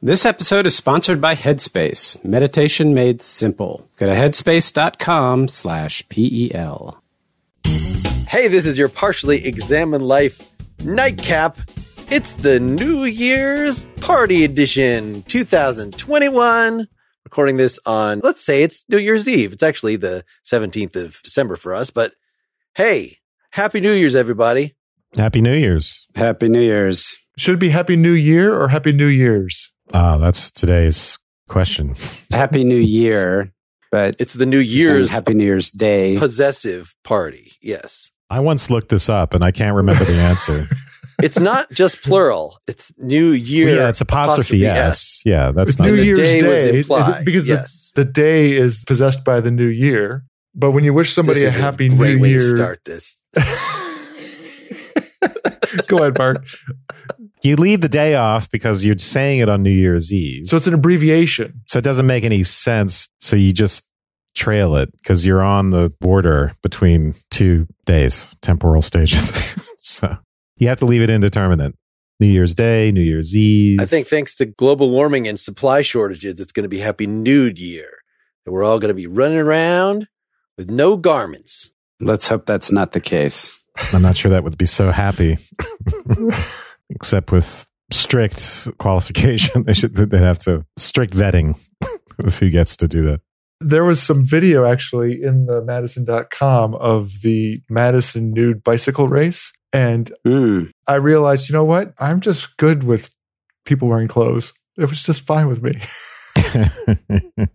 This episode is sponsored by Headspace, meditation made simple. Go to headspace.com slash PEL. Hey, this is your partially examined life nightcap. It's the New Year's Party Edition 2021. Recording this on, let's say it's New Year's Eve. It's actually the 17th of December for us, but hey, Happy New Year's, everybody. Happy New Year's. Happy New Year's. Should it be Happy New Year or Happy New Year's? Ah, that's today's question. Happy New Year, but It's the New Year's Happy New Year's Day. possessive party. Yes. I once looked this up and I can't remember the answer. It's not just plural. It's New Year. yeah, it's apostrophe, S. Yeah, that's It's not New the Year's day Day is implied, because yes. the, the day is possessed by the new year. But when you wish somebody a This is happy great new way year, to start this. go ahead, Mark. You leave the day off because you're saying it on New Year's Eve. So it's an abbreviation. So it doesn't make any sense. So you just trail it because you're on the border between two days, temporal stages. so you have to leave it indeterminate. New Year's Day, New Year's Eve. I think thanks to global warming and supply shortages, it's going to be Happy Nude Year. And we're all going to be running around with no garments. Let's hope that's not the case. I'm not sure that would be so happy, except with strict qualification. They should, they'd have to strict vetting of who gets to do that. There was some video actually in the Madison.com of the Madison nude bicycle race. And Hmm. I realized, you know what? I'm just good with people wearing clothes. It was just fine with me.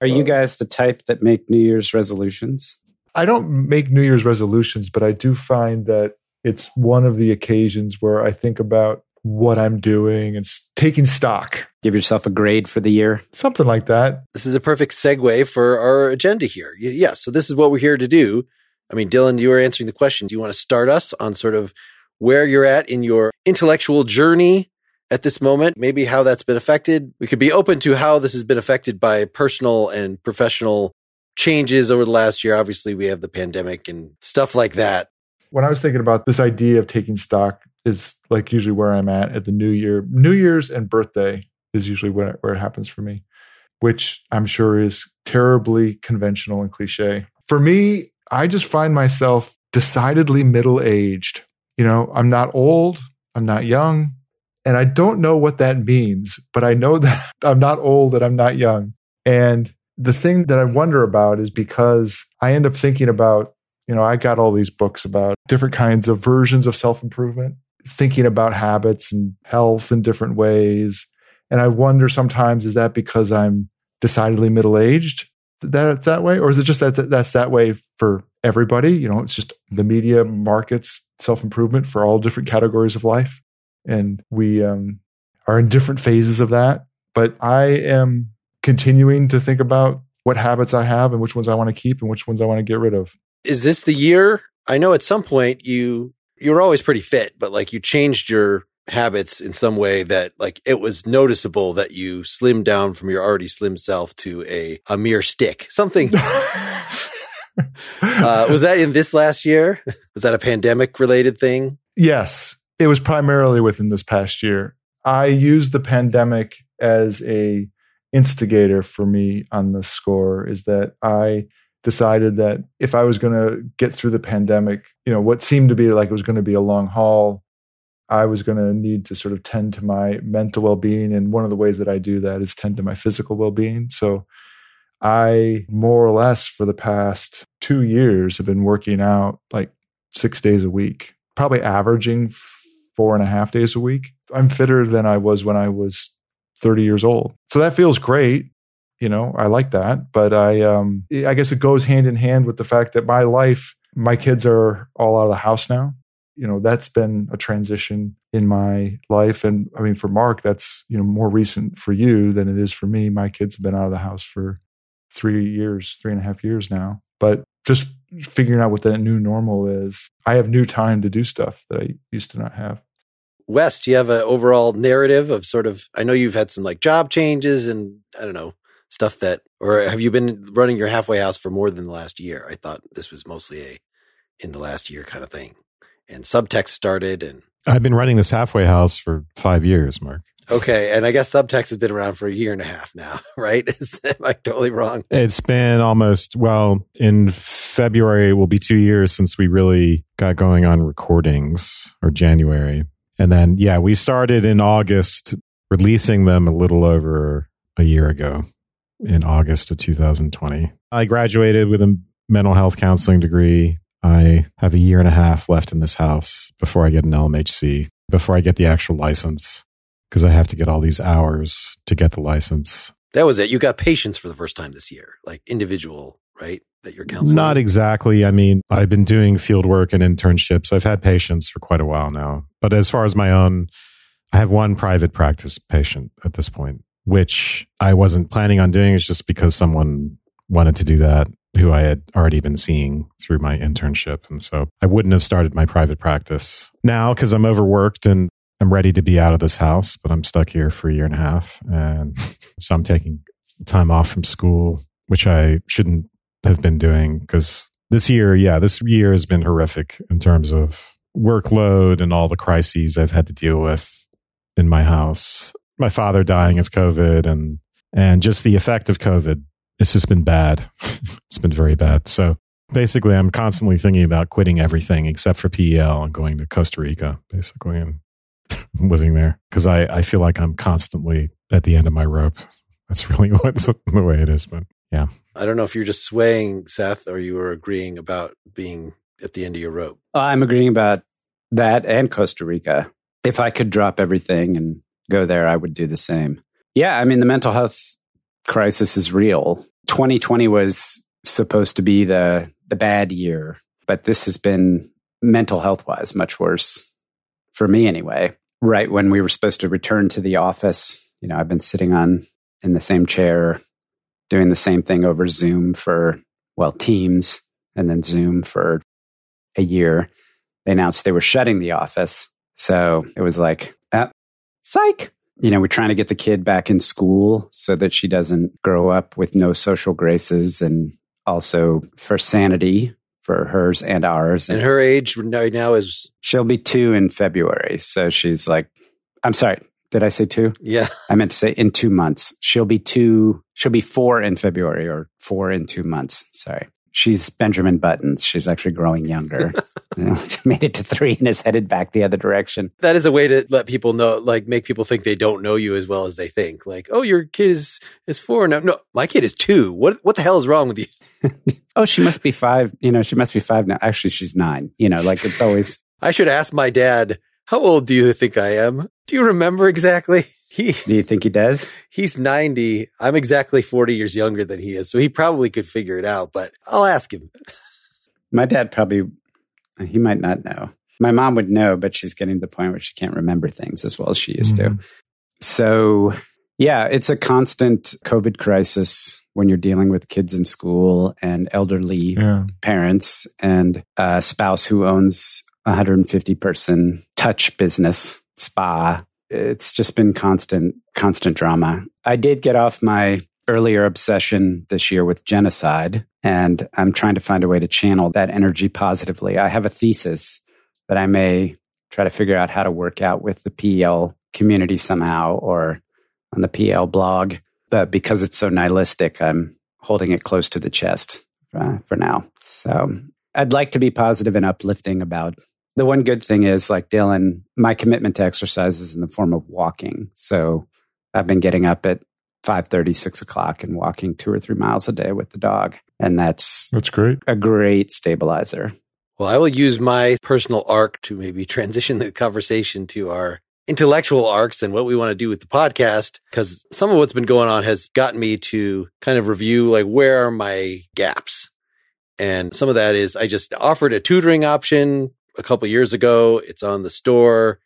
Are you guys the type that make New Year's resolutions? I don't make New Year's resolutions, but I do find that it's one of the occasions where I think about what I'm doing and taking stock, Give yourself a grade for the year? something like that. This is a perfect segue for our agenda here. Y- Yes. so this is what we're here to do. I mean, Dylan, you were answering the question. Do you want to start us on sort of where you're at in your intellectual journey at this moment? Maybe how that's been affected. We could be open to how this has been affected by personal and professional changes over the last year. Obviously, we have the pandemic and stuff like that. When I was thinking about this idea of taking stock, is like usually where I'm at at the New Year. New Year's and birthday is usually where, where it happens for me, which I'm sure is terribly conventional and cliche. For me, I just find myself decidedly middle aged. You know, I'm not old, I'm not young, and I don't know what that means, but I know that I'm not old and I'm not young. And the thing that I wonder about is because I end up thinking about, you know, I got all these books about different kinds of versions of self improvement, thinking about habits and health in different ways. And I wonder sometimes, is that because I'm decidedly middle aged that it's that way? Or is it just that that's that way for everybody? You know, it's just the media markets self improvement for all different categories of life. And we um, are in different phases of that. But I am continuing to think about what habits I have and which ones I want to keep and which ones I want to get rid of. Is this the year? I know at some point you you were always pretty fit, but like you changed your habits in some way that like it was noticeable that you slimmed down from your already slim self to a a mere stick. Something uh, was that in this last year? Was that a pandemic related thing? Yes, it was primarily within this past year. I used the pandemic as a instigator for me on the score is that I decided that if I was going to get through the pandemic, you know, what seemed to be like it was going to be a long haul, I was going to need to sort of tend to my mental well-being and one of the ways that I do that is tend to my physical well-being. So I more or less for the past 2 years have been working out like 6 days a week, probably averaging four and a half days a week. I'm fitter than I was when I was 30 years old. So that feels great. You know, I like that. But I um I guess it goes hand in hand with the fact that my life, my kids are all out of the house now. You know, that's been a transition in my life. And I mean for Mark, that's, you know, more recent for you than it is for me. My kids have been out of the house for three years, three and a half years now. But just figuring out what that new normal is. I have new time to do stuff that I used to not have. Wes, do you have an overall narrative of sort of? I know you've had some like job changes and I don't know stuff that, or have you been running your halfway house for more than the last year? I thought this was mostly a in the last year kind of thing. And subtext started, and I've been running this halfway house for five years, Mark. Okay, and I guess subtext has been around for a year and a half now, right? Is, am I totally wrong? It's been almost, well, in February will be two years since we really got going on recordings, or January. And then, yeah, we started in August, releasing them a little over a year ago in August of 2020. I graduated with a mental health counseling degree. I have a year and a half left in this house before I get an LMHC, before I get the actual license because I have to get all these hours to get the license. That was it. You got patients for the first time this year, like individual, right? That you're counseling. Not exactly. I mean, I've been doing field work and internships. I've had patients for quite a while now. But as far as my own, I have one private practice patient at this point, which I wasn't planning on doing. It's just because someone wanted to do that who I had already been seeing through my internship. And so I wouldn't have started my private practice now because I'm overworked and I'm ready to be out of this house, but I'm stuck here for a year and a half. And so I'm taking time off from school, which I shouldn't have been doing because this year, yeah, this year has been horrific in terms of workload and all the crises I've had to deal with in my house. My father dying of COVID and and just the effect of COVID. It's just been bad. it's been very bad. So basically I'm constantly thinking about quitting everything except for PEL and going to Costa Rica, basically. And living there because I, I feel like I'm constantly at the end of my rope. That's really what's the way it is. But yeah. I don't know if you're just swaying, Seth, or you were agreeing about being at the end of your rope. I'm agreeing about that and Costa Rica. If I could drop everything and go there, I would do the same. Yeah, I mean, the mental health crisis is real. 2020 was supposed to be the the bad year, but this has been mental health wise much worse for me anyway. Right when we were supposed to return to the office, you know, I've been sitting on in the same chair doing the same thing over Zoom for well, Teams and then Zoom for a year. They announced they were shutting the office. So it was like, uh, psych. You know, we're trying to get the kid back in school so that she doesn't grow up with no social graces and also for sanity for hers and ours. And her age right now is she'll be two in February. So she's like, I'm sorry, did I say two? Yeah. I meant to say in two months. She'll be two, she'll be four in February or four in two months. Sorry. She's Benjamin Buttons. She's actually growing younger. you know, made it to three and is headed back the other direction. That is a way to let people know, like make people think they don't know you as well as they think. Like, oh, your kid is is four. No, no, my kid is two. What what the hell is wrong with you? oh, she must be five. You know, she must be five now. Actually, she's nine. You know, like it's always. I should ask my dad, how old do you think I am? Do you remember exactly? He, do you think he does? He's 90. I'm exactly 40 years younger than he is. So he probably could figure it out, but I'll ask him. My dad probably, he might not know. My mom would know, but she's getting to the point where she can't remember things as well as she used mm-hmm. to. So, yeah, it's a constant COVID crisis when you're dealing with kids in school and elderly yeah. parents and a spouse who owns a 150 person touch business spa it's just been constant, constant drama. I did get off my earlier obsession this year with genocide, and I'm trying to find a way to channel that energy positively. I have a thesis that I may try to figure out how to work out with the PEL community somehow or on the PEL blog. But because it's so nihilistic, I'm holding it close to the chest uh, for now. So I'd like to be positive and uplifting about the one good thing is like Dylan, my commitment to exercise is in the form of walking. So I've been getting up at 5 30, 6 o'clock and walking two or three miles a day with the dog. And that's that's great. A great stabilizer. Well, I will use my personal arc to maybe transition the conversation to our intellectual arcs and what we want to do with the podcast. Cause some of what's been going on has gotten me to kind of review like where are my gaps? And some of that is I just offered a tutoring option a couple years ago. It's on the store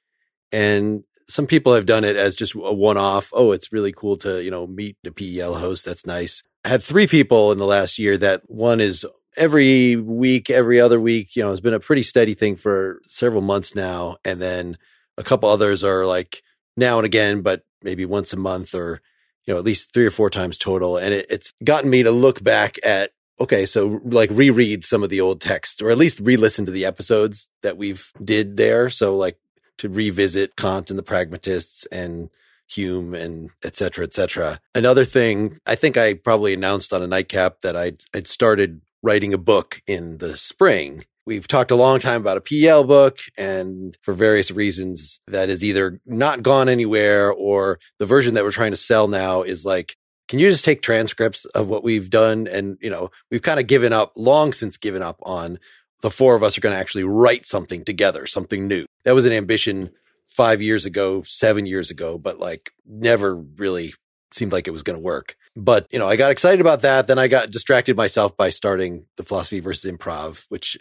and some people have done it as just a one off. Oh, it's really cool to, you know, meet the PEL host. That's nice. I had three people in the last year that one is every week, every other week, you know, it's been a pretty steady thing for several months now. And then a couple others are like now and again, but maybe once a month or, you know, at least three or four times total. And it, it's gotten me to look back at okay, so like reread some of the old texts or at least re-listen to the episodes that we've did there. So like to revisit Kant and the pragmatists and Hume and et cetera, et cetera. Another thing, I think I probably announced on a nightcap that I'd, I'd started writing a book in the spring. We've talked a long time about a PL book and for various reasons that is either not gone anywhere or the version that we're trying to sell now is like, can you just take transcripts of what we've done? And, you know, we've kind of given up, long since given up on the four of us are going to actually write something together, something new. That was an ambition five years ago, seven years ago, but like never really seemed like it was going to work. But, you know, I got excited about that. Then I got distracted myself by starting the philosophy versus improv, which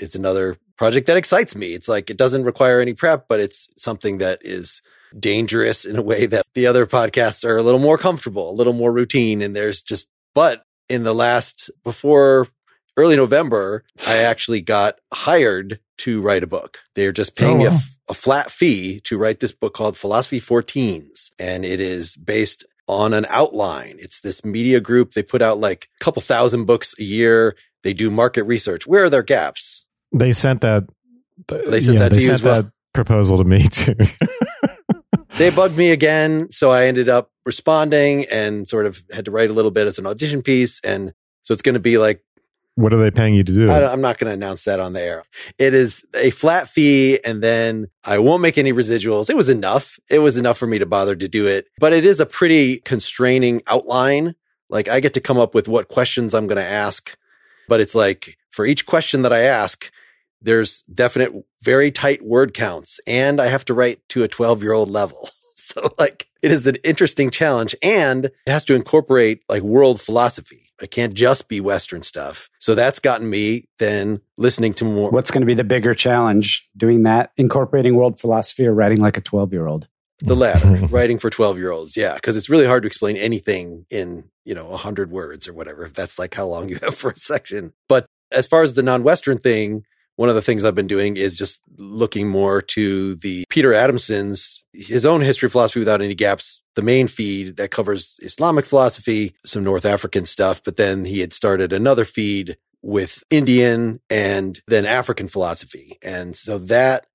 is another project that excites me. It's like it doesn't require any prep, but it's something that is dangerous in a way that the other podcasts are a little more comfortable, a little more routine. And there's just, but in the last, before early November, I actually got hired to write a book. They're just paying oh, me a, oh, f- a flat fee to write this book called Philosophy for Teens. And it is based on an outline. It's this media group. They put out like a couple thousand books a year. They do market research. Where are their gaps? They sent that. They sent yeah, that to you as well. proposal to me too. they bugged me again. So I ended up responding and sort of had to write a little bit as an audition piece. And so it's going to be like what are they paying you to do? I, am not going to announce that on the air. It is a flat fee, and then I won't make any residuals. It was enough. It was enough for me to bother to do it. But it is a pretty constraining outline. Like I get to come up with what questions I'm going to ask, but it's like for each question that I ask, there's definite, very tight word counts, and I have to write to a 12 year old level. So like it is an interesting challenge and it has to incorporate like world philosophy. It can't just be Western stuff. So that's gotten me then listening to more. What's going to be the bigger challenge? Doing that, incorporating world philosophy or writing like a 12 year old? The latter, writing for 12 year olds. Yeah. Cause it's really hard to explain anything in, you know, a hundred words or whatever, if that's like how long you have for a section. But as far as the non Western thing, one of the things I've been doing is just looking more to the Peter Adamson's his own history philosophy without any gaps. The main feed that covers Islamic philosophy, some North African stuff, but then he had started another feed with Indian and then African philosophy. And so that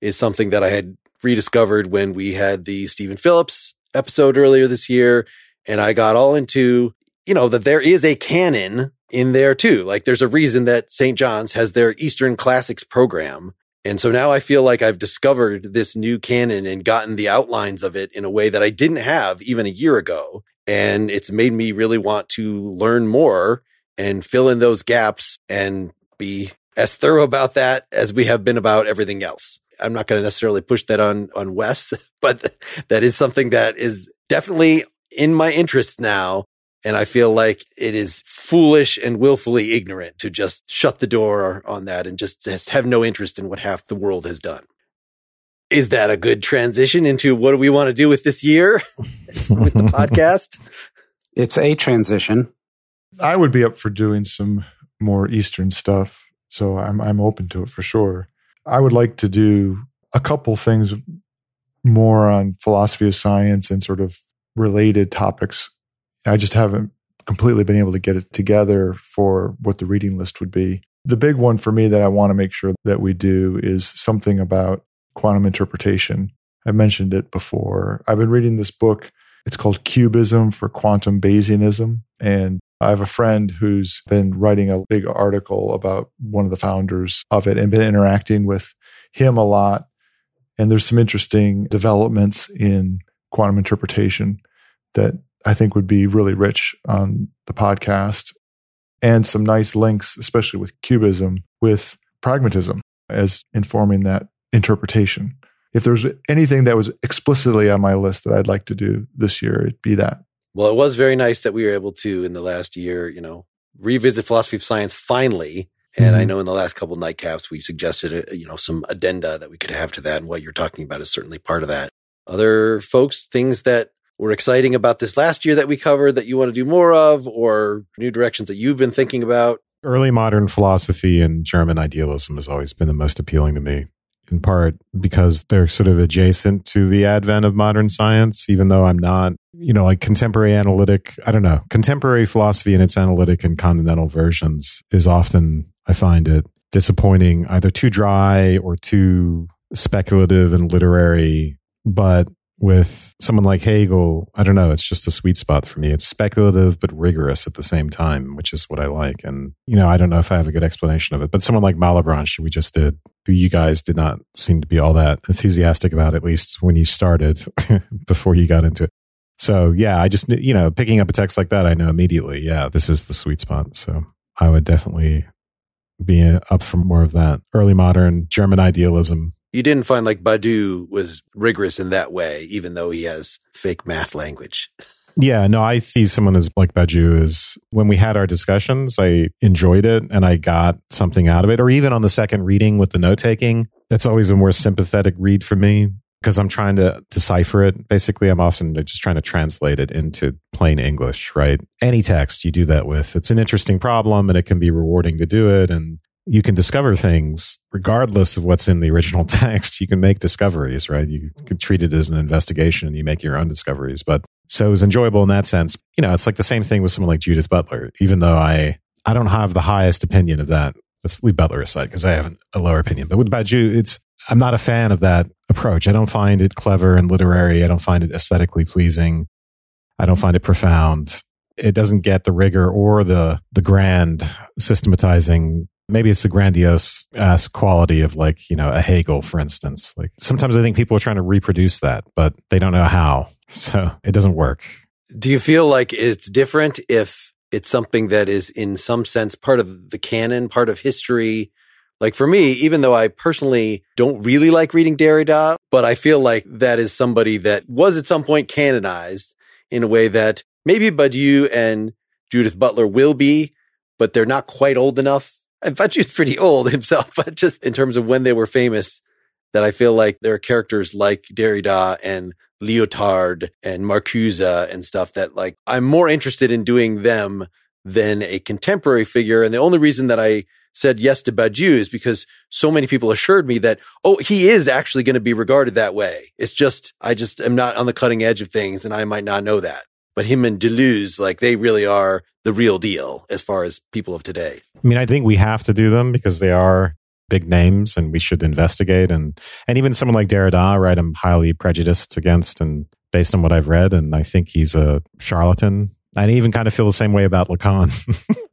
is something that I had rediscovered when we had the Stephen Phillips episode earlier this year. And I got all into, you know, that there is a canon in there too. Like there's a reason that St. John's has their Eastern Classics program. And so now I feel like I've discovered this new canon and gotten the outlines of it in a way that I didn't have even a year ago. And it's made me really want to learn more and fill in those gaps and be as thorough about that as we have been about everything else. I'm not going to necessarily push that on, on Wes, but that is something that is definitely in my interest now and I feel like it is foolish and willfully ignorant to just shut the door on that and just, just have no interest in what half the world has done. Is that a good transition into what do we want to do with this year with the podcast? It's a transition. I would be up for doing some more Eastern stuff. So I'm I'm open to it for sure. I would like to do a couple things more on philosophy of science and sort of related topics I just haven't completely been able to get it together for what the reading list would be. The big one for me that I want to make sure that we do is something about quantum interpretation. I've mentioned it before. I've been reading this book. It's called QBism for Quantum Bayesianism. And I have a friend who's been writing a big article about one of the founders of it and been interacting with him a lot. And there's some interesting developments in quantum interpretation that I think would be really rich on the podcast and some nice links, especially with QBism, with pragmatism as informing that interpretation. If there's anything that was explicitly on my list that I'd like to do this year, it'd be that. Well, it was very nice that we were able to, in the last year, you know, revisit philosophy of science finally. And mm-hmm. I know in the last couple nightcaps, we suggested, a, uh, you know, some addenda that we could have to that. And what you're talking about is certainly part of that. Other folks, things that were exciting about this last year that we covered that you want to do more of, or new directions that you've been thinking about? Early modern philosophy and German idealism has always been the most appealing to me, in part because they're sort of adjacent to the advent of modern science, even though I'm not, you know, like contemporary analytic, I don't know, contemporary philosophy in its analytic and continental versions is often, I find it disappointing, either too dry or too speculative and literary. But with someone like Hegel, I don't know, it's just a sweet spot for me. It's speculative but rigorous at the same time, which is what I like. And, you know, I don't know if I have a good explanation of it, but someone like Malebranche, we just did, who you guys did not seem to be all that enthusiastic about, at least when you started before you got into it. So, yeah, I just, you know, picking up a text like that, I know immediately, yeah, this is the sweet spot. So I would definitely be up for more of that early modern German idealism you didn't find like Badiou was rigorous in that way, even though he has fake math language. Yeah, no, I see someone as like Badiou is when we had our discussions, I enjoyed it and I got something out of it. Or even on the second reading with the note taking, that's always a more sympathetic read for me because I'm trying to decipher it. Basically, I'm often just trying to translate it into plain English, right? Any text you do that with. It's an interesting problem and it can be rewarding to do it. And you can discover things regardless of what's in the original text. You can make discoveries, right? You can treat it as an investigation and you make your own discoveries. But so it was enjoyable in that sense. You know, it's like the same thing with someone like Judith Butler, even though I, I don't have the highest opinion of that. Let's leave Butler aside because I have a lower opinion. But Badiou, it's, I'm not a fan of that approach. I don't find it clever and literary. I don't find it aesthetically pleasing. I don't find it profound. It doesn't get the rigor or the the grand systematizing maybe it's the grandiose ass quality of like you know a hegel for instance. Like sometimes i think people are trying to reproduce that but they don't know how. So it doesn't work. Do you feel like it's different if it's something that is in some sense part of the canon part of history? Like for me even though i personally don't really like reading derrida but i feel like that is somebody that was at some point canonized in a way that maybe badiou and judith butler will be but they're not quite old enough fact, he's pretty old himself, but just in terms of when they were famous, that I feel like there are characters like Derrida and Lyotard and Marcuse and stuff that like I'm more interested in doing them than a contemporary figure. And the only reason that I said yes to Badiou is because so many people assured me that, oh, he is actually going to be regarded that way. It's just, I just am not on the cutting edge of things and I might not know that but him and Deleuze, like they really are the real deal as far as people of today. I mean, I think we have to do them because they are big names and we should investigate and and even someone like Derrida, right, I'm highly prejudiced against and based on what I've read, and I think he's a charlatan. I even kind of feel the same way about Lacan.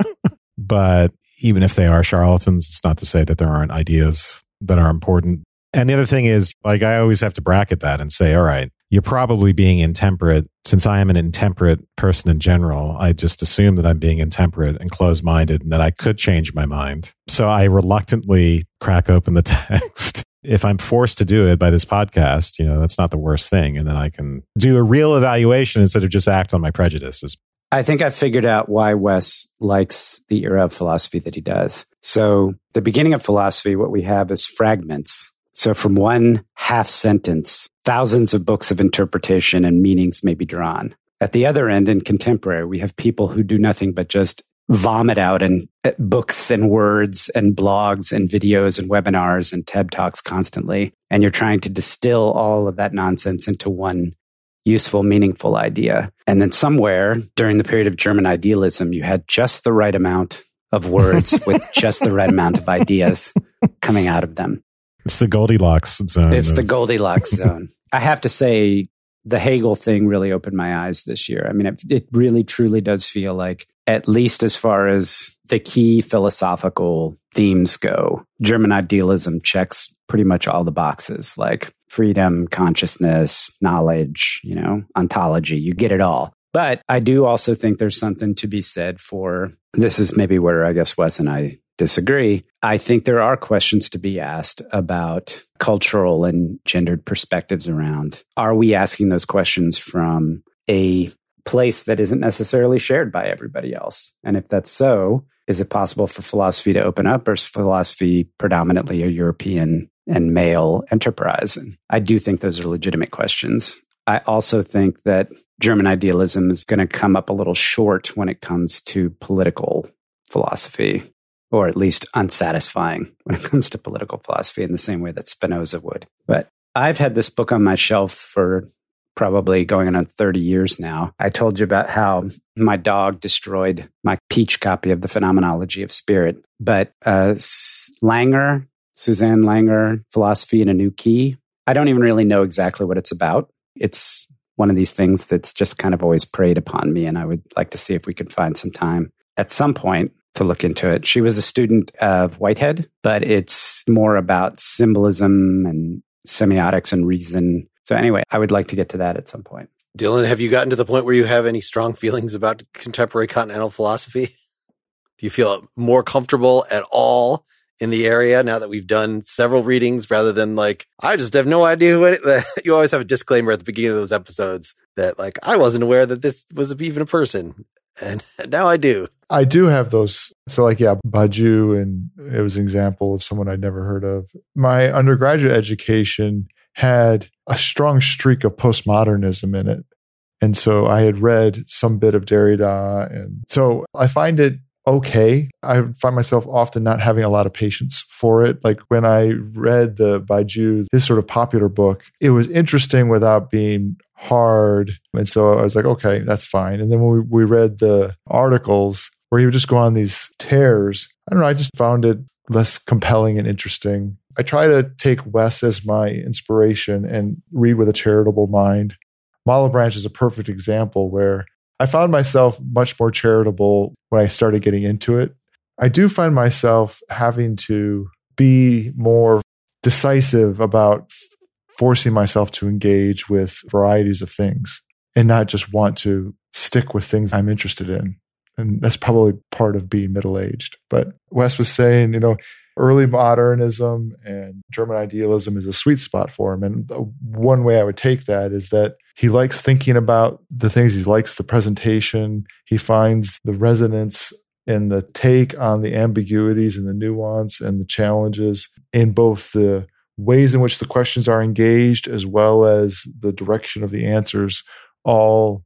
but even if they are charlatans, it's not to say that there aren't ideas that are important. And the other thing is, like, I always have to bracket that and say, all right, you're probably being intemperate. Since I am an intemperate person in general, I just assume that I'm being intemperate and closed minded and that I could change my mind. So I reluctantly crack open the text. if I'm forced to do it by this podcast, you know, that's not the worst thing. And then I can do a real evaluation instead of just act on my prejudices. I think I figured out why Wes likes the era of philosophy that he does. So, the beginning of philosophy, what we have is fragments. So, from one half sentence, thousands of books of interpretation and meanings may be drawn. At the other end, in contemporary, we have people who do nothing but just vomit out and uh, books and words and blogs and videos and webinars and TED Talks constantly. And you're trying to distill all of that nonsense into one useful, meaningful idea. And then somewhere during the period of German idealism, you had just the right amount of words with just the right amount of ideas coming out of them. It's the Goldilocks zone. It's the Goldilocks zone. I have to say, the Hegel thing really opened my eyes this year. I mean, it, it really truly does feel like, at least as far as the key philosophical themes go, German idealism checks pretty much all the boxes like freedom, consciousness, knowledge, you know, ontology. You get it all. But I do also think there's something to be said for this is maybe where I guess Wes and I disagree. I think there are questions to be asked about cultural and gendered perspectives around. Are we asking those questions from a place that isn't necessarily shared by everybody else? And if that's so, is it possible for philosophy to open up or is philosophy predominantly a European and male enterprise? And I do think those are legitimate questions. I also think that German idealism is going to come up a little short when it comes to political philosophy or at least unsatisfying when it comes to political philosophy in the same way that Spinoza would. But I've had this book on my shelf for probably going on 30 years now. I told you about how my dog destroyed my peach copy of the Phenomenology of Spirit. But uh, Langer, Susanne Langer, Philosophy in a New Key, I don't even really know exactly what it's about. It's one of these things that's just kind of always preyed upon me. And I would like to see if we could find some time at some point to look into it. She was a student of Whitehead, but it's more about symbolism and semiotics and reason. So, anyway, I would like to get to that at some point. Dylan, have you gotten to the point where you have any strong feelings about contemporary continental philosophy? Do you feel more comfortable at all in the area now that we've done several readings rather than like, I just have no idea who it, you always have a disclaimer at the beginning of those episodes that like, I wasn't aware that this was even a person. And now I do. I do have those. So, like, yeah, Badiou, and it was an example of someone I'd never heard of. My undergraduate education had a strong streak of postmodernism in it. And so I had read some bit of Derrida. And so I find it okay. I find myself often not having a lot of patience for it. Like when I read the Badiou, his sort of popular book, it was interesting without being hard. And so I was like, okay, that's fine. And then when we, we read the articles where he would just go on these tears, I don't know, I just found it less compelling and interesting. I try to take Wes as my inspiration and read with a charitable mind. Malebranche is a perfect example where I found myself much more charitable when I started getting into it. I do find myself having to be more decisive about forcing myself to engage with varieties of things and not just want to stick with things I'm interested in. And that's probably part of being middle aged. But Wes was saying, you know, early modernism and German idealism is a sweet spot for him. And one way I would take that is that he likes thinking about the things, he likes the presentation, he finds the resonance and the take on the ambiguities and the nuance and the challenges in both the ways in which the questions are engaged as well as the direction of the answers all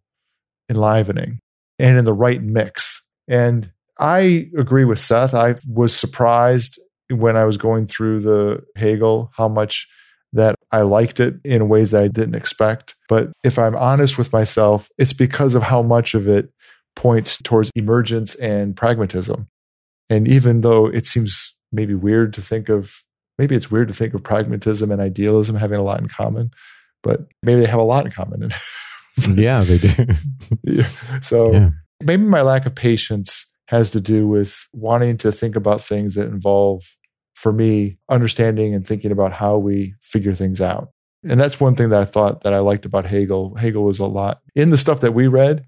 enlivening and in the right mix. And I agree with Seth. I was surprised when I was going through the Hegel how much that I liked it in ways that I didn't expect. But if I'm honest with myself, it's because of how much of it points towards emergence and pragmatism. And even though it seems maybe weird to think of, maybe it's weird to think of pragmatism and idealism having a lot in common, but maybe they have a lot in common. yeah, they do. yeah. So yeah. maybe my lack of patience has to do with wanting to think about things that involve for me, understanding and thinking about how we figure things out. And that's one thing that I thought that I liked about Hegel. Hegel was a lot in the stuff that we read.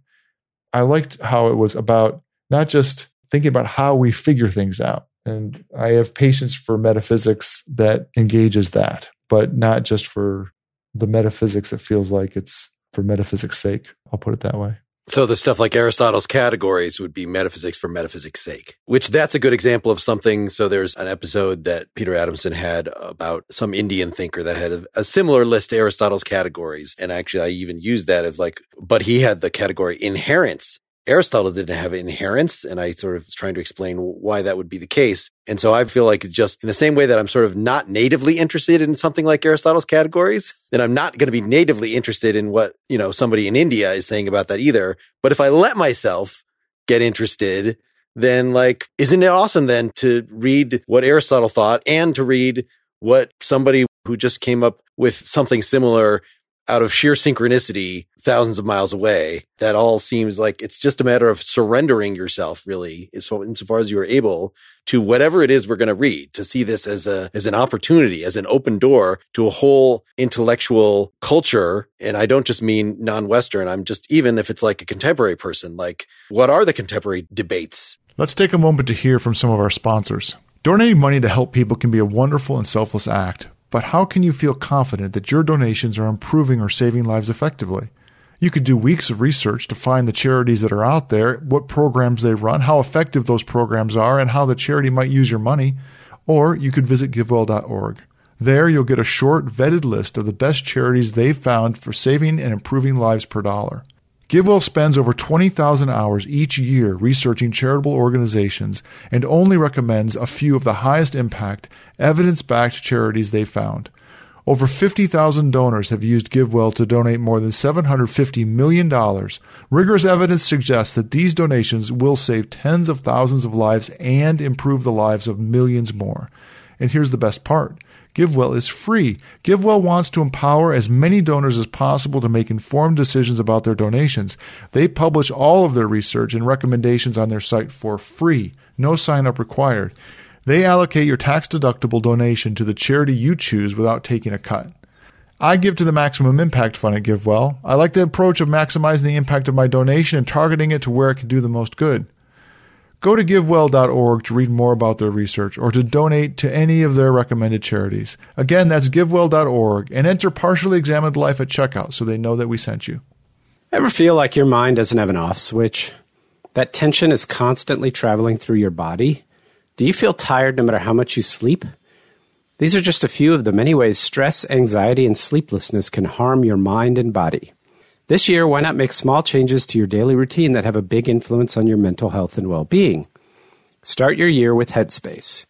I liked how it was about not just thinking about how we figure things out. And I have patience for metaphysics that engages that, but not just for the metaphysics that feels like it's for metaphysics' sake. I'll put it that way. So the stuff like Aristotle's categories would be metaphysics for metaphysics' sake, which that's a good example of something. So there's an episode that Peter Adamson had about some Indian thinker that had a, similar list to Aristotle's categories. And actually, I even used that as like, but he had the category inherence Aristotle didn't have inherence. And I sort of was trying to explain why that would be the case. And so I feel like just in the same way that I'm sort of not natively interested in something like Aristotle's categories, then I'm not going to be natively interested in what, you know, somebody in India is saying about that either. But if I let myself get interested, then like, isn't it awesome then to read what Aristotle thought and to read what somebody who just came up with something similar out of sheer synchronicity thousands of miles away. That all seems like it's just a matter of surrendering yourself really so insofar as you are able to whatever it is we're going to read to see this as a, as an opportunity, as an open door to a whole intellectual culture. And I don't just mean non-Western. I'm just, even if it's like a contemporary person, like what are the contemporary debates? Let's take a moment to hear from some of our sponsors. Donating money to help people can be a wonderful and selfless act, but how can you feel confident that your donations are improving or saving lives effectively? You could do weeks of research to find the charities that are out there, what programs they run, how effective those programs are, and how the charity might use your money. Or you could visit givewell.org. There you'll get a short, vetted list of the best charities they've found for saving and improving lives per dollar. GiveWell spends over 20,000 hours each year researching charitable organizations and only recommends a few of the highest impact, evidence backed charities they found. Over 50,000 donors have used GiveWell to donate more than $750 million. Rigorous evidence suggests that these donations will save tens of thousands of lives and improve the lives of millions more. And here's the best part GiveWell is free. GiveWell wants to empower as many donors as possible to make informed decisions about their donations. They publish all of their research and recommendations on their site for free. No sign up required. They allocate your tax deductible donation to the charity you choose without taking a cut. I give to the Maximum Impact Fund at GiveWell. I like the approach of maximizing the impact of my donation and targeting it to where it can do the most good. Go to givewell.org to read more about their research or to donate to any of their recommended charities. Again, that's givewell.org and enter partially examined life at checkout so they know that we sent you. Ever feel like your mind doesn't have an off switch? That tension is constantly traveling through your body? Do you feel tired no matter how much you sleep? These are just a few of the many ways stress, anxiety, and sleeplessness can harm your mind and body. This year, why not make small changes to your daily routine that have a big influence on your mental health and well being? Start your year with Headspace.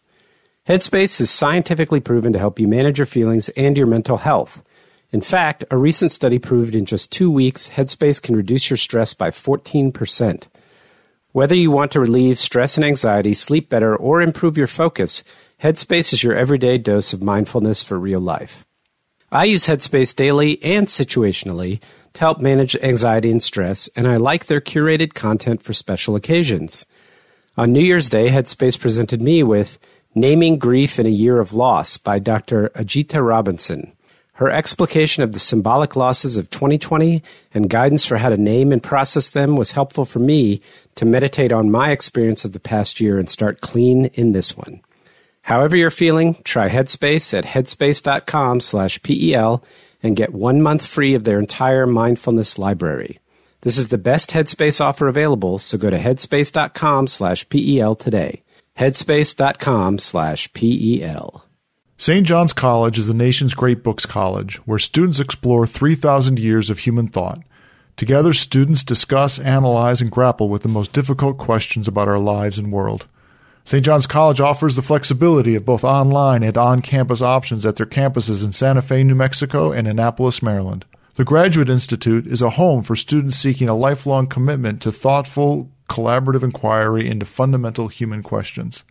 Headspace is scientifically proven to help you manage your feelings and your mental health. In fact, a recent study proved in just two weeks, Headspace can reduce your stress by 14%. Whether you want to relieve stress and anxiety, sleep better, or improve your focus, Headspace is your everyday dose of mindfulness for real life. I use Headspace daily and situationally to help manage anxiety and stress, and I like their curated content for special occasions. On New Year's Day, Headspace presented me with Naming Grief in a Year of Loss by Dr. Ajita Robinson. Her explication of the symbolic losses of 2020 and guidance for how to name and process them was helpful for me to meditate on my experience of the past year and start clean in this one. However you're feeling, try Headspace at headspace.com slash PEL and get one month free of their entire mindfulness library. This is the best Headspace offer available, so go to headspace.com slash PEL today. Headspace.com slash PEL. St. John's College is the nation's great books college, where students explore 3,000 years of human thought. Together, students discuss, analyze, and grapple with the most difficult questions about our lives and world. St. John's College offers the flexibility of both online and on campus options at their campuses in Santa Fe, New Mexico, and Annapolis, Maryland. The Graduate Institute is a home for students seeking a lifelong commitment to thoughtful, collaborative inquiry into fundamental human questions.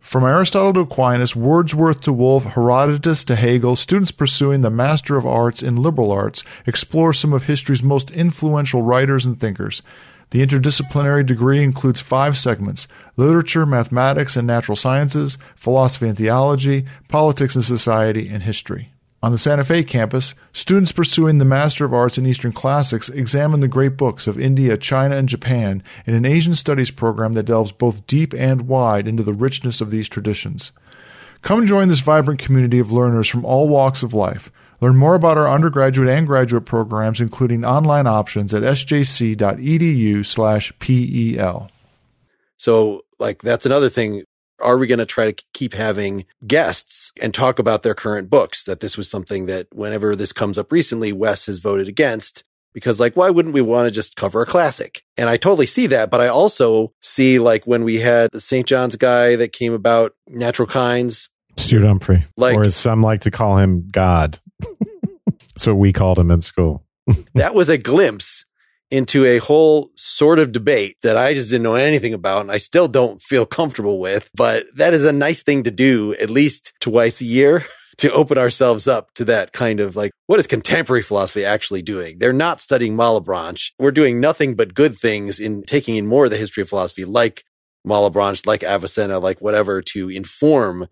From Aristotle to Aquinas, Wordsworth to Wolfe, Herodotus to Hegel, students pursuing the Master of Arts in liberal arts explore some of history's most influential writers and thinkers. The interdisciplinary degree includes five segments literature, mathematics, and natural sciences, philosophy and theology, politics and society, and history. On the Santa Fe campus, students pursuing the Master of Arts in Eastern Classics examine the great books of India, China, and Japan in an Asian studies program that delves both deep and wide into the richness of these traditions. Come join this vibrant community of learners from all walks of life. Learn more about our undergraduate and graduate programs, including online options at sjc.edu slash PEL. So, like, that's another thing. Are we going to try to keep having guests and talk about their current books? That this was something that whenever this comes up recently, Wes has voted against because like, why wouldn't we want to just cover a classic? And I totally see that. But I also see like when we had the St. John's guy that came about natural kinds. Stuart Humphrey. Like- or as some like to call him, God. That's what we called him in school. that was a glimpse into a whole sort of debate that I just didn't know anything about and I still don't feel comfortable with. But that is a nice thing to do at least twice a year to open ourselves up to that kind of like, what is contemporary philosophy actually doing? They're not studying Malebranche. We're doing nothing but good things in taking in more of the history of philosophy, like Malebranche, like Avicenna, like whatever to inform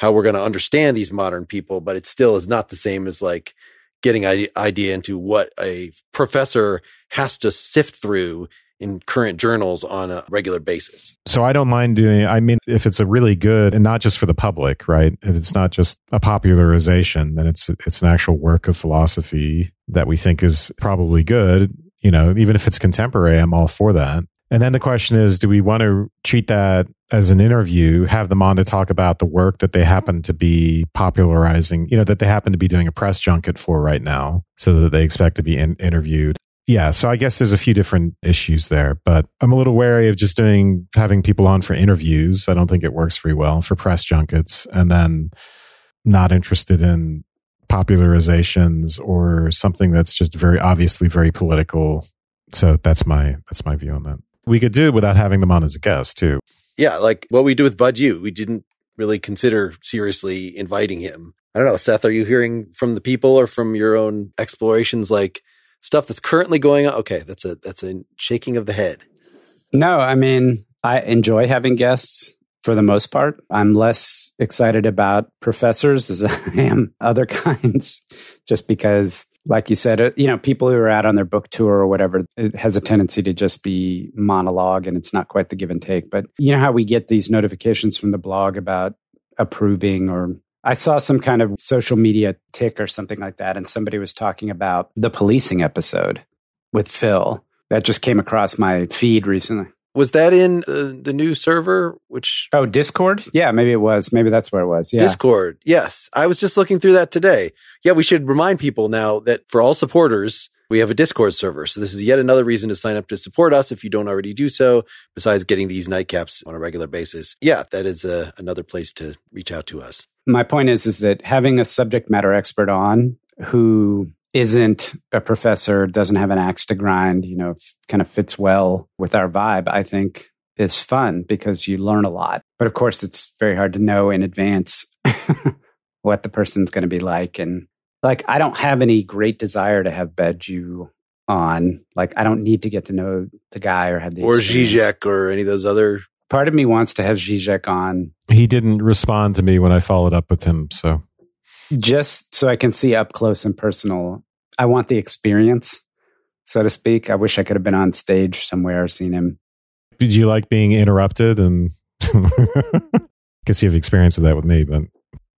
how we're going to understand these modern people. But it still is not the same as like, getting idea into what a professor has to sift through in current journals on a regular basis. So I don't mind doing I mean if it's a really good and not just for the public, right? If it's not just a popularization, then it's it's an actual work of philosophy that we think is probably good, you know, even if it's contemporary, I'm all for that. And then the question is, do we want to treat that as an interview, have them on to talk about the work that they happen to be popularizing, you know, that they happen to be doing a press junket for right now so that they expect to be in- interviewed? Yeah, so I guess there's a few different issues there, but I'm a little wary of just doing having people on for interviews. I don't think it works very well for press junkets and then not interested in popularizations or something that's just very obviously very political. So that's my that's my view on that. We could do without having them on as a guest too. Yeah, like what we do with Badiou, we didn't really consider seriously inviting him. I don't know, Seth, are you hearing from the people or from your own explorations like stuff that's currently going on? Okay, that's a that's a shaking of the head. No, I mean, I enjoy having guests for the most part. I'm less excited about professors as I am other kinds, just because, like you said, uh, you know, people who are out on their book tour or whatever, it has a tendency to just be monologue and it's not quite the give and take. But you know how we get these notifications from the blog about approving or I saw some kind of social media tick or something like that, and somebody was talking about the policing episode with Phil that just came across my feed recently. Was that in uh, the new server? Which oh, Discord? Yeah, maybe it was. Maybe that's where it was. Yeah, Discord. Yes, I was just looking through that today. Yeah, we should remind people now that for all supporters, we have a Discord server. So this is yet another reason to sign up to support us if you don't already do so. Besides getting these nightcaps on a regular basis, yeah, that is a, uh, another place to reach out to us. My point is, is that having a subject matter expert on who isn't a professor, doesn't have an axe to grind, you know, kind of fits well with our vibe, I think is fun because you learn a lot. But of course, it's very hard to know in advance what the person's going to be like. And like, I don't have any great desire to have Badiou on. Like, I don't need to get to know the guy or have the or Zizek or any of those other. Part of me wants to have Zizek on. He didn't respond to me when I followed up with him, so just so I can see up close and personal. I want the experience, so to speak. I wish I could have been on stage somewhere, seen him. Did you like being interrupted? And I guess you have experience of that with me, but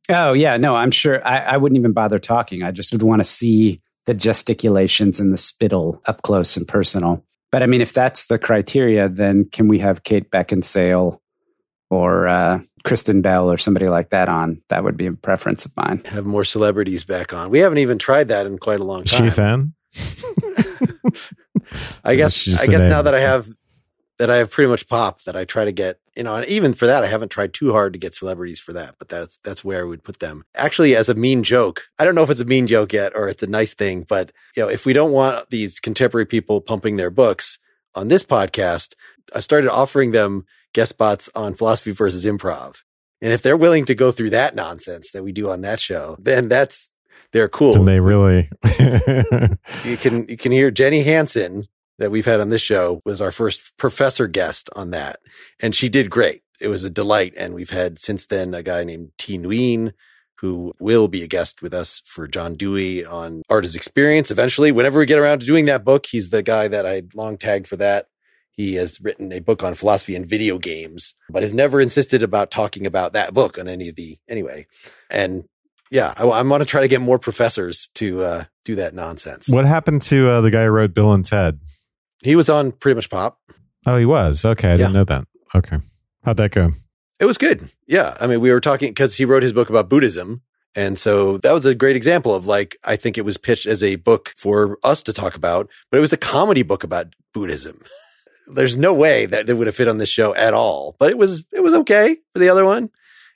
oh yeah, no, I'm sure I, I wouldn't even bother talking. I just would want to see the gesticulations and the spittle up close and personal. But I mean, if that's the criteria, then can we have Kate Beckinsale or uh, Kristen Bell or somebody like that on, that would be a preference of mine. Have more celebrities back on. We haven't even tried that in quite a long time. She a fan? I guess. I guess now that I have that I have pretty much pop that I try to get, you know, and even for that, I haven't tried too hard to get celebrities for that, but that's, that's where I would put them. Actually, as a mean joke, I don't know if it's a mean joke yet or it's a nice thing, but, you know, if we don't want these contemporary people pumping their books on this podcast, I started offering them guest spots on philosophy versus improv. And if they're willing to go through that nonsense that we do on that show, then that's they're cool. And they really You can you can hear Jenny Hansen that we've had on this show was our first professor guest on that. And she did great. It was a delight. And we've had since then a guy named Thi Nguyen who will be a guest with us for John Dewey on Art as Experience eventually. Whenever we get around to doing that book, he's the guy that I long tagged for that. He has written a book on philosophy and video games, but has never insisted about talking about that book on any of the anyway. And yeah, I, I want to try to get more professors to uh, do that nonsense. What happened to uh, the guy who wrote Bill and Ted? He was on pretty much pop. Oh, he was. Okay, I yeah. didn't know that. Okay, how'd that go? It was good. Yeah, I mean, we were talking because he wrote his book about Buddhism, and so that was a great example of like, I think it was pitched as a book for us to talk about, but it was a comedy book about Buddhism. there's no way that it would have fit on this show at all. But it was it was okay for the other one,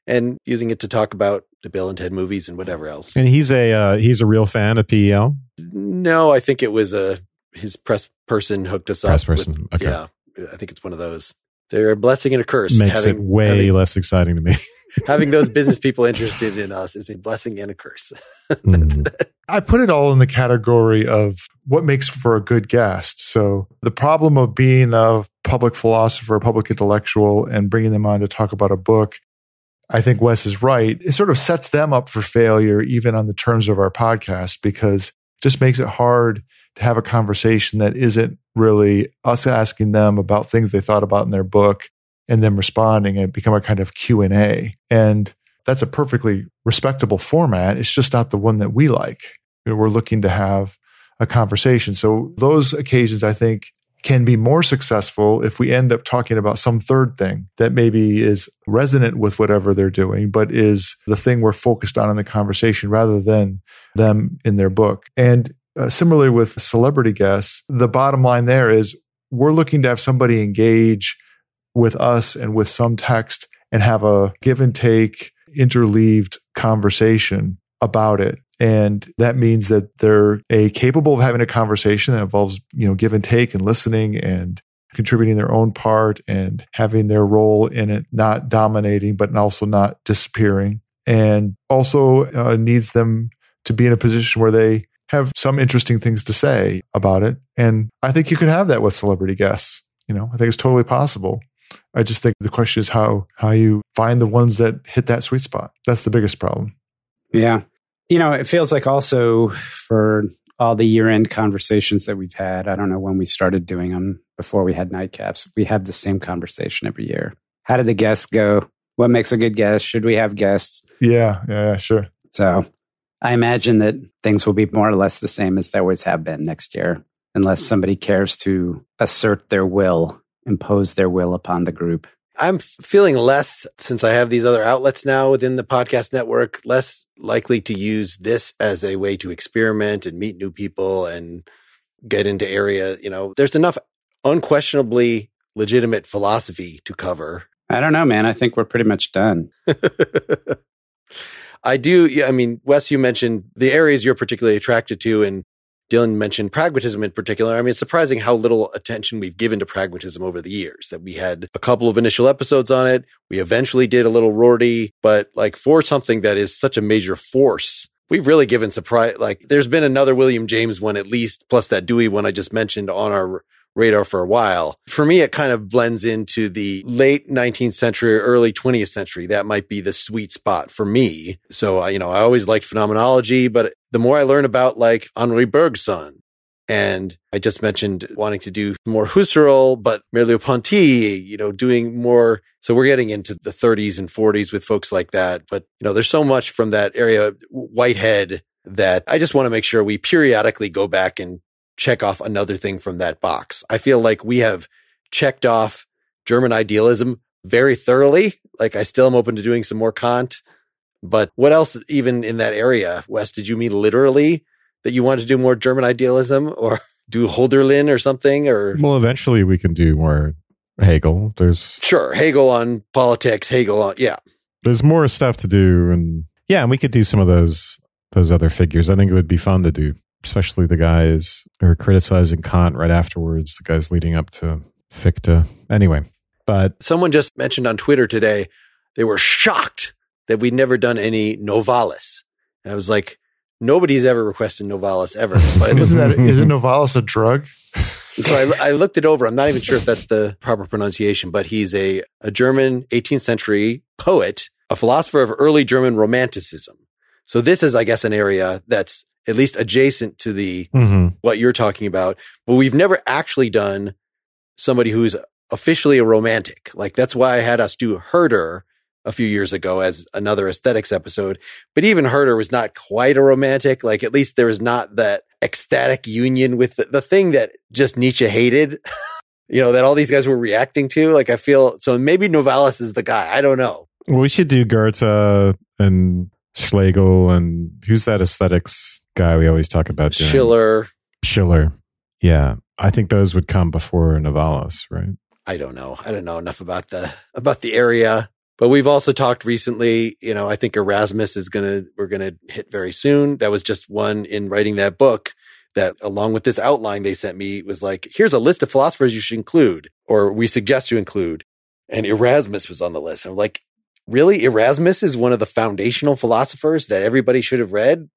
and using it to talk about the Bill and Ted movies and whatever else. And he's a uh, he's a real fan of PEL. No, I think it was a his press person hooked us press up. Press person, with, okay. Yeah, I think it's one of those. They're a blessing and a curse. Makes having, it way having, less exciting to me. having those business people interested in us is a blessing and a curse. mm. I put it all in the category of what makes for a good guest. So the problem of being a public philosopher, a public intellectual, and bringing them on to talk about a book, I think Wes is right. It sort of sets them up for failure, even on the terms of our podcast, because it just makes it hard to have a conversation that isn't really us asking them about things they thought about in their book and them responding and become a kind of Q&A. And that's a perfectly respectable format. It's just not the one that we like. We're looking to have a conversation. So those occasions, I think, can be more successful if we end up talking about some third thing that maybe is resonant with whatever they're doing, but is the thing we're focused on in the conversation rather than them in their book. And uh, similarly with celebrity guests, the bottom line there is we're looking to have somebody engage with us and with some text and have a give and take interleaved conversation about it and that means that they're a capable of having a conversation that involves you know give and take and listening and contributing their own part and having their role in it not dominating but also not disappearing and also uh, needs them to be in a position where they have some interesting things to say about it. And I think you can have that with celebrity guests. You know, I think it's totally possible. I just think the question is how how you find the ones that hit that sweet spot. That's the biggest problem. Yeah. You know, it feels like also for all the year end conversations that we've had, I don't know when we started doing them before we had nightcaps, we have the same conversation every year. How did the guests go? What makes a good guest? Should we have guests? Yeah, yeah, sure. So I imagine that things will be more or less the same as they always have been next year, unless somebody cares to assert their will, impose their will upon the group. I'm feeling less since I have these other outlets now within the podcast network, less likely to use this as a way to experiment and meet new people and get into area. You know, there's enough unquestionably legitimate philosophy to cover. I don't know, man. I think we're pretty much done. I do. Yeah. I mean, Wes, you mentioned the areas you're particularly attracted to and Dylan mentioned pragmatism in particular. I mean, it's surprising how little attention we've given to pragmatism over the years. That we had a couple of initial episodes on it. We eventually did a little Rorty, but like for something that is such a major force, we've really given surprise. Like there's been another William James one at least, plus that Dewey one I just mentioned on our radar for a while. For me, it kind of blends into the late 19th century, early 20th century. That might be the sweet spot for me. So, you know, I always liked phenomenology, but the more I learn about like Henri Bergson, and I just mentioned wanting to do more Husserl, but Merleau-Ponty, you know, doing more. So we're getting into the 30s and 40s with folks like that. But, you know, there's so much from that area, Whitehead, that I just want to make sure we periodically go back and check off another thing from that box. I feel like we have checked off German idealism very thoroughly. Like I still am open to doing some more Kant, but what else even in that area? Wes, did you mean literally that you want to do more German idealism or do Hölderlin or something or? Well, eventually we can do more Hegel. There's sure Hegel on politics, Hegel on, yeah. There's more stuff to do. And yeah, and we could do some of those, those other figures. I think it would be fun to do especially the guys who are criticizing Kant right afterwards, the guys leading up to Fichte. Anyway, but someone just mentioned on Twitter today they were shocked that we'd never done any Novalis. And I was like, nobody's ever requested Novalis ever. isn't that isn't Novalis a drug? so I, I, looked it over. I'm not even sure if that's the proper pronunciation, but he's a, a German 18th century poet, a philosopher of early German romanticism. So this is, I guess, an area that's at least adjacent to the mm-hmm. what you're talking about. But we've never actually done somebody who's officially a romantic. Like that's why I had us do Herder a few years ago as another aesthetics episode. But even Herder was not quite a romantic. Like at least there was not that ecstatic union with the, the thing that just Nietzsche hated. you know, that all these guys were reacting to. Like I feel so maybe Novalis is the guy. I don't know. we should do Goethe and Schlegel and who's that aesthetics guy we always talk about doing. Schiller. Schiller. Yeah. I think those would come before Novalis, right? I don't know. I don't know enough about the about the area. But we've also talked recently, you know, I think Erasmus is gonna we're gonna hit very soon. That was just one in writing that book that along with this outline they sent me was like, here's a list of philosophers you should include, or we suggest you include. And Erasmus was on the list. I'm like, really? Erasmus is one of the foundational philosophers that everybody should have read?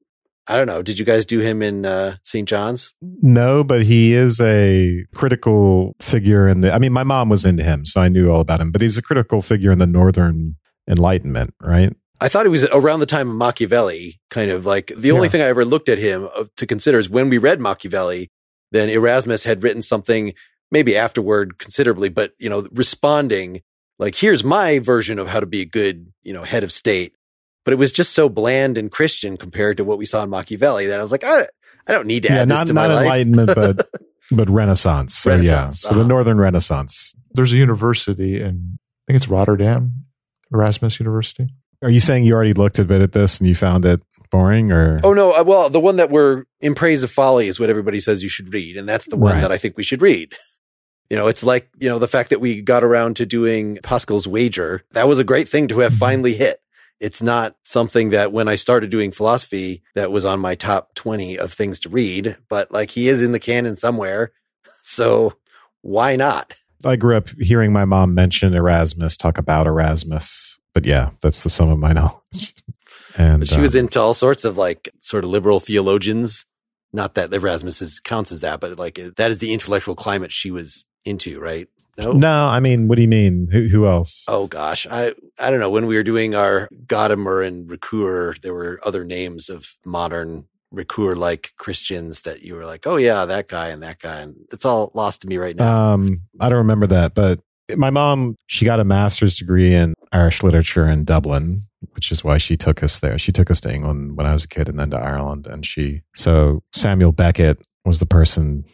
I don't know. Did you guys do him in uh, St. John's? No, but he is a critical figure in the. I mean, my mom was into him, so I knew all about him. But he's a critical figure in the Northern Enlightenment, right? I thought he was around the time of Machiavelli, kind of like the only yeah. thing I ever looked at him uh, to consider is when we read Machiavelli, then Erasmus had written something maybe afterward considerably, but you know, responding like, here's my version of how to be a good, you know, head of state but it was just so bland and Christian compared to what we saw in Machiavelli that I was like, I, I don't need to yeah, add not, this to not my enlightenment, but but Renaissance. So Renaissance. yeah, so the Northern Renaissance. There's a university in I think it's Rotterdam, Erasmus University. Are you saying you already looked a bit at this and you found it boring or oh no uh, well the one that we're in praise of folly is what everybody says you should read and that's the one right. that i think we should read you know it's like you know the fact that we got around to doing pascal's wager that was a great thing to have mm-hmm. finally hit it's not something that when I started doing philosophy that was on my top 20 of things to read, but like he is in the canon somewhere. So why not? I grew up hearing my mom mention Erasmus, talk about Erasmus. But yeah, that's the sum of my knowledge. And But she was um, into all sorts of like sort of liberal theologians. Not that Erasmus is, counts as that, but like that is the intellectual climate she was into, right? No. No, I mean, what do you mean? Who, who else? Oh gosh, I I don't know. When we were doing our Gadamer and Ricoeur, there were other names of modern Ricoeur like Christians that you were like, oh yeah, that guy and that guy, and it's all lost to me right now. Um, I don't remember that, but my mom, she got a master's degree in Irish literature in Dublin, which is why she took us there. She took us to England when I was a kid and then to Ireland. And she, so Samuel Beckett was the person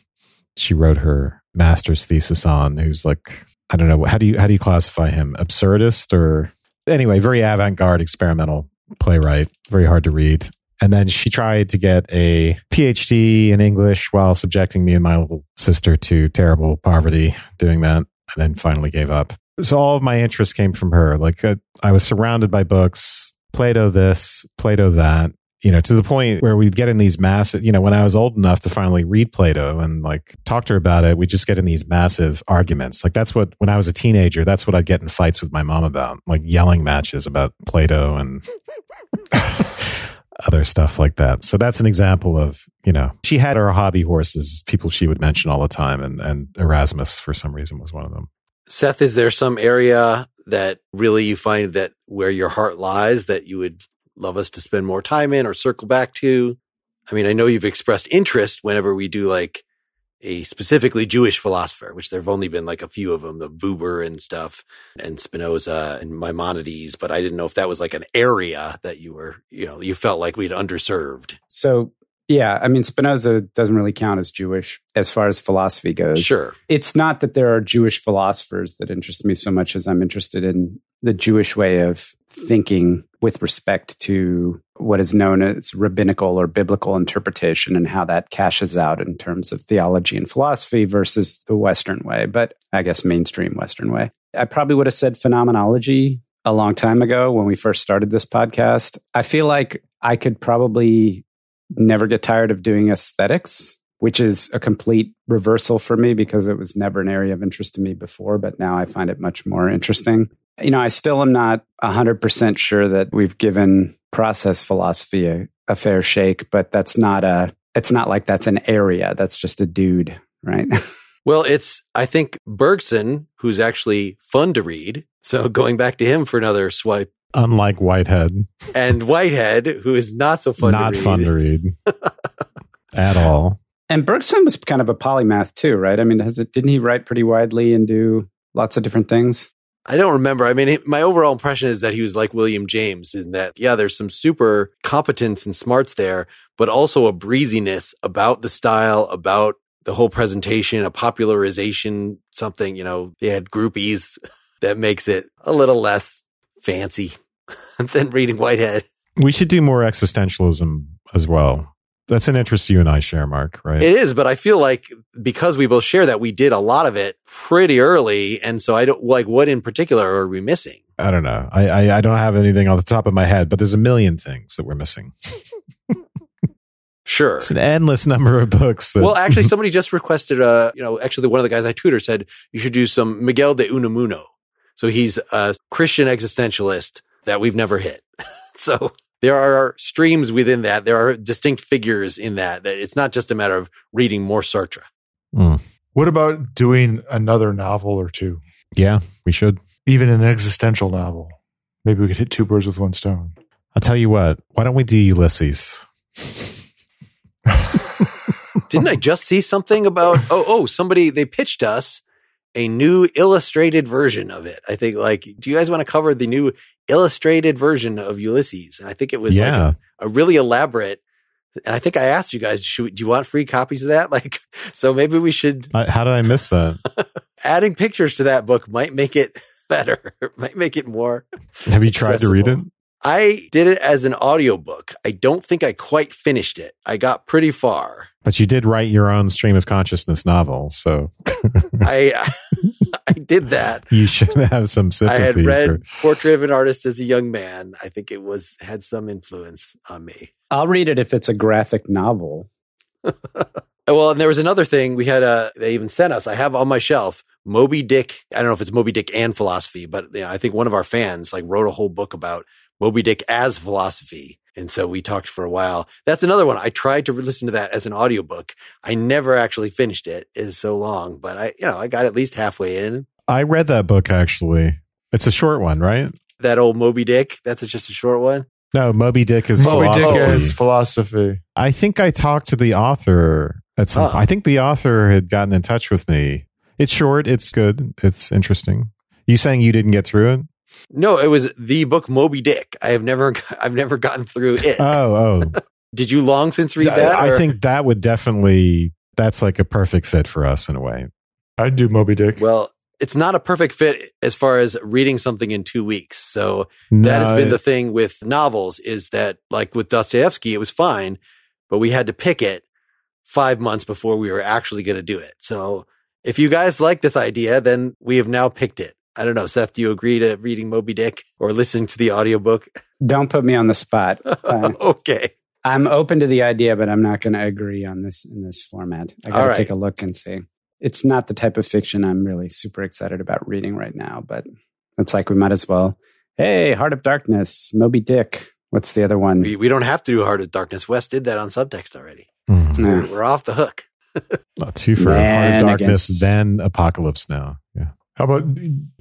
she wrote her master's thesis on, who's like, I don't know, how do you, how do you classify him? Absurdist or anyway, very avant garde experimental playwright, very hard to read. And then she tried to get a PhD in English while subjecting me and my little sister to terrible poverty doing that, and then finally gave up. So all of my interest came from her. Like uh, I was surrounded by books, Plato this, Plato that, you know, to the point where we'd get in these massive, you know, when I was old enough to finally read Plato and like talk to her about it, we just get in these massive arguments. Like that's what, when I was a teenager, that's what I'd get in fights with my mom about, like yelling matches about Plato and other stuff like that. So that's an example of, you know, she had her hobby horses, people she would mention all the time. And, and Erasmus, for some reason, was one of them. Seth, is there some area that really you find that where your heart lies that you would love us to spend more time in or circle back to? I mean, I know you've expressed interest whenever we do like a specifically Jewish philosopher, which there have only been like a few of them, the Buber and stuff, and Spinoza and Maimonides. But I didn't know if that was like an area that you were, you know, you felt like we'd underserved. So, yeah, I mean, Spinoza doesn't really count as Jewish as far as philosophy goes. Sure. It's not that there are Jewish philosophers that interest me so much as I'm interested in the Jewish way of thinking with respect to what is known as rabbinical or biblical interpretation and how that cashes out in terms of theology and philosophy versus the Western way, but I guess mainstream Western way. I probably would have said phenomenology a long time ago when we first started this podcast. I feel like I could probably never get tired of doing aesthetics, which is a complete reversal for me because it was never an area of interest to me before, but now I find it much more interesting. You know, I still am not 100% sure that we've given process philosophy a, a fair shake, but that's not a, it's not like that's an area. That's just a dude, right? Well, it's, I think Bergson, who's actually fun to read. So going back to him for another swipe, Unlike Whitehead, and Whitehead, who is not so fun not to read. fun to read at all. and Bergson was kind of a polymath too, right? I mean, has it, didn't he write pretty widely and do lots of different things? I don't remember. I mean, my overall impression is that he was like William James, in that, yeah, there's some super competence and smarts there, but also a breeziness about the style, about the whole presentation, a popularization, something, you know, they had groupies that makes it a little less fancy than reading Whitehead. We should do more existentialism as well. That's an interest you and I share, Mark, right? It is, but I feel like because we both share that, we did a lot of it pretty early. And so I don't like what in particular are we missing? I don't know. I, I I don't have anything on the top of my head, but there's a million things that we're missing. Sure. It's an endless number of books. That, Well, actually, somebody just requested, uh, you know, actually one of the guys I tutor said you should do some Miguel de Unamuno. So he's a Christian existentialist that we've never hit. so there are streams within that. There are distinct figures in that, that it's not just a matter of reading more Sartre. Mm. What about doing another novel or two? yeah, we should. Even an existential novel. Maybe we could hit two birds with one stone. I'll tell you what. Why don't we do Ulysses? Didn't I just see something about, oh, oh, somebody, they pitched us a new illustrated version of it. I think like, do you guys want to cover the new illustrated version of Ulysses? And I think it was like Yeah. a, a really elaborate, and I think I asked you guys, should, do you want free copies of that? Like, so maybe we should, I, how did I miss that? adding pictures to that book might make it better, might make it more. Have you tried to read it? Accessible. I did it as an audiobook. I don't think I quite finished it. I got pretty far. But you did write your own stream of consciousness novel, so I I did that. you should have some sympathy. I had read for- Portrait of an Artist as a young man. I think it was had some influence on me. I'll read it if it's a graphic novel. Well, and there was another thing we had. A they even sent us. I have on my shelf Moby Dick. I don't know if it's Moby Dick and philosophy, but you know, I think one of our fans like wrote a whole book about Moby Dick as philosophy. And so we talked for a while. That's another one. I tried to listen to that as an audiobook. I never actually finished it. It is so long, but I, you know, I got at least halfway in. I read that book actually. It's a short one, right? That old Moby Dick. That's a, just a short one. No, Moby Dick is Moby Dick philosophy. is philosophy. I think I talked to the author at some point. I think the author had gotten in touch with me. It's short, it's good, it's interesting. You saying you didn't get through it? No, it was the book Moby Dick. I have never, I've never gotten through it. Oh, oh. Did you long since read I- that? I or- think that would definitely that's like a perfect fit for us in a way. I'd do Moby Dick. Well, it's not a perfect fit as far as reading something in two weeks. So No, that has been the thing with novels is that like with Dostoevsky, it was fine, but we had to pick it five months before we were actually going to do it. So if you guys like this idea, then we have now picked it. I don't know. Seth, do you agree to reading Moby Dick or listening to the audiobook? Don't put me on the spot. Uh, okay. I'm open to the idea, but I'm not going to agree on this in this format. I got to right. take a look and see. It's not the type of fiction I'm really super excited about reading right now, but it's like we might as well. Hey, Heart of Darkness, Moby Dick. What's the other one? We, we don't have to do Heart of Darkness. Wes did that on subtext already. Yeah. We're, we're off the hook. Not two for Man Heart of Darkness, against- then Apocalypse Now. Yeah. How about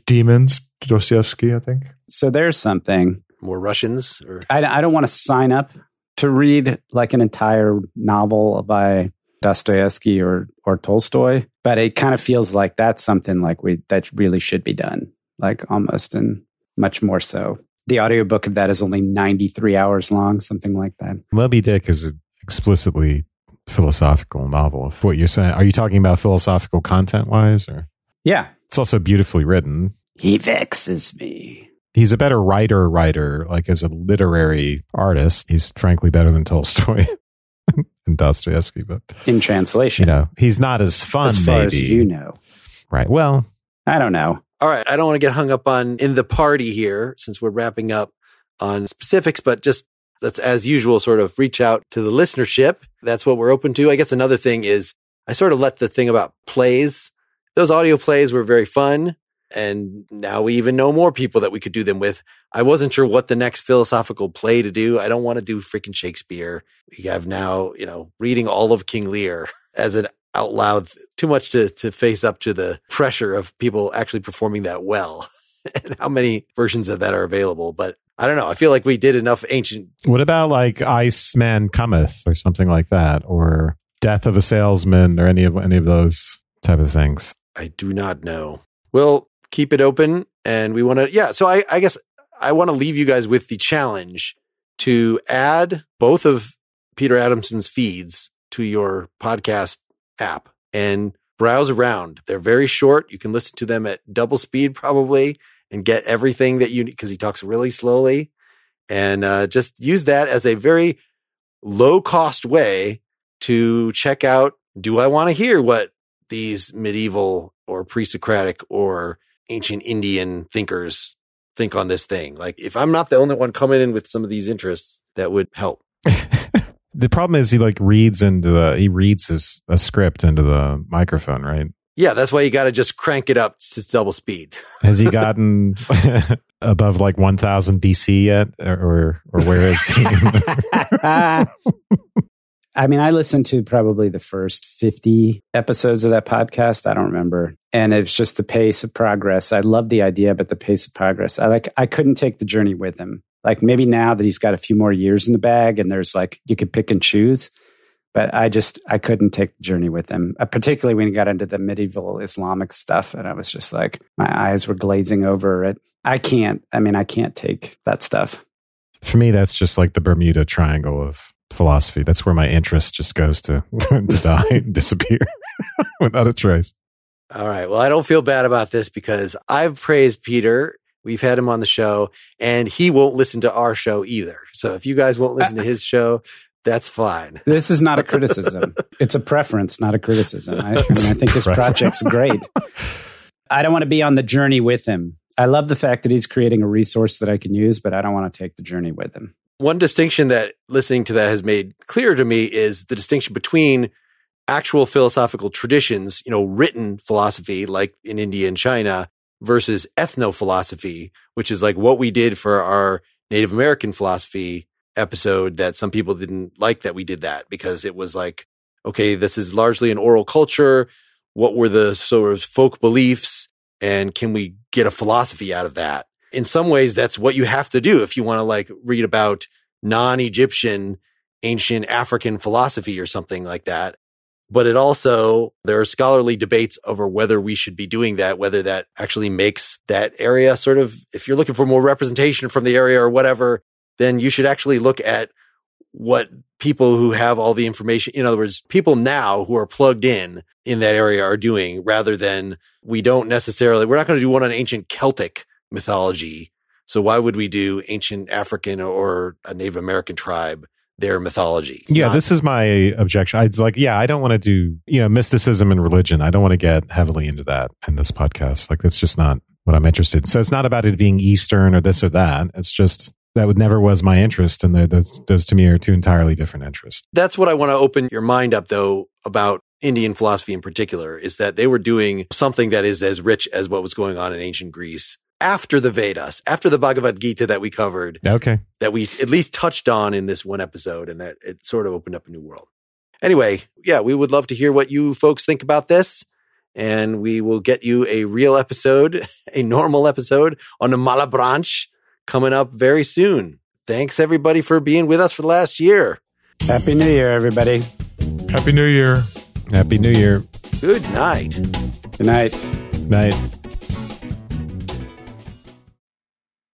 Demons? Dostoevsky, I think. So there's something. More Russians or I, I don't want to sign up to read like an entire novel by Dostoevsky or or Tolstoy, but it kind of feels like that's something like we that really should be done, like almost and much more so. The audiobook of that is only 93 hours long, something like that. Moby Dick is an explicitly philosophical novel. If what you're saying, are you talking about philosophical content wise, or Yeah. It's also beautifully written? He vexes me. He's a better writer, writer, like as a literary artist. He's frankly better than Tolstoy and Dostoevsky, but In translation, you know, he's not as fun, as far maybe. as you know. Right. Well, I don't know. All right. I don't want to get hung up on in the party here since we're wrapping up on specifics, but just let's, as usual, sort of reach out to the listenership. That's what we're open to. I guess another thing is I sort of let the thing about plays, those audio plays were very fun. And now we even know more people that we could do them with. I wasn't sure what the next philosophical play to do. I don't want to do freaking Shakespeare. We have now, you know, reading all of King Lear as an out loud too much to to face up to the pressure of people actually performing that well and how many versions of that are available but i don't know i feel like we did enough ancient what about like Iceman Cometh or something like that, or Death of a Salesman, or any of any of those type of things? I do not know we'll keep it open and we want to yeah so i i guess i want to leave you guys with the challenge to add both of peter adamson's feeds to your podcast app and browse around. They're very short. You can listen to them at double speed probably and get everything that you need because he talks really slowly. And uh, just use that as a very low cost way to check out do I want to hear what these medieval or pre Socratic or ancient Indian thinkers think on this thing? Like, if I'm not the only one coming in with some of these interests, that would help. the problem is he like reads into the he reads his a script into the microphone, right? Yeah, that's why you got to just crank it up to double speed. Has he gotten above like 1000 BC yet or or, or where is he? I mean, I listened to probably the first 50 episodes of that podcast. I don't remember. And it's just the pace of progress. I love the idea, but the pace of progress. I like, I couldn't take the journey with him. Like maybe now that he's got a few more years in the bag and there's like, you could pick and choose. But I just, I couldn't take the journey with him, uh, particularly when he got into the medieval Islamic stuff. And I was just like, my eyes were glazing over it. I can't, I mean, I can't take that stuff. For me that's just like the Bermuda triangle of philosophy. That's where my interest just goes to to die and disappear without a trace. All right. Well, I don't feel bad about this because I've praised Peter. We've had him on the show and he won't listen to our show either. So if you guys won't listen to his show, that's fine. This is not a criticism. it's a preference, not a criticism. I, I mean, I think this project's great. I don't want to be on the journey with him. I love the fact that he's creating a resource that I can use, but I don't want to take the journey with him. One distinction that listening to that has made clear to me is the distinction between actual philosophical traditions, you know, written philosophy like in India and China versus ethno philosophy, which is like what we did for our Native American philosophy episode that some people didn't like that we did that because it was like, okay, this is largely an oral culture. What were the sort of folk beliefs? And can we get a philosophy out of that? In some ways, that's what you have to do if you want to like read about non-Egyptian ancient African philosophy or something like that. But it also, there are scholarly debates over whether we should be doing that, whether that actually makes that area sort of, if you're looking for more representation from the area or whatever, then you should actually look at what people who have all the information, in other words, people now who are plugged in in that area are doing rather than we don't necessarily, we're not going to do one on ancient Celtic mythology. So why would we do ancient African or a Native American tribe? Their mythology. It's yeah, not- this is my objection. I'd like, yeah, I don't want to do, you know, mysticism and religion. I don't want to get heavily into that in this podcast. Like, that's just not what I'm interested in. So it's not about it being Eastern or this or that. It's just that would never was my interest. And those, those to me are two entirely different interests. that's what I want to open your mind up though about Indian philosophy in particular is that they were doing something that is as rich as what was going on in ancient Greece after the Vedas, after the Bhagavad Gita that we covered, Okay. that we at least touched on in this one episode and that it sort of opened up a new world. Anyway, yeah, we would love to hear what you folks think about this. And we will get you a real episode, a normal episode on the Malebranche coming up very soon. Thanks everybody for being with us for the last year. Happy New Year, everybody. Happy New Year. Happy New Year. Good night. Good night. Night.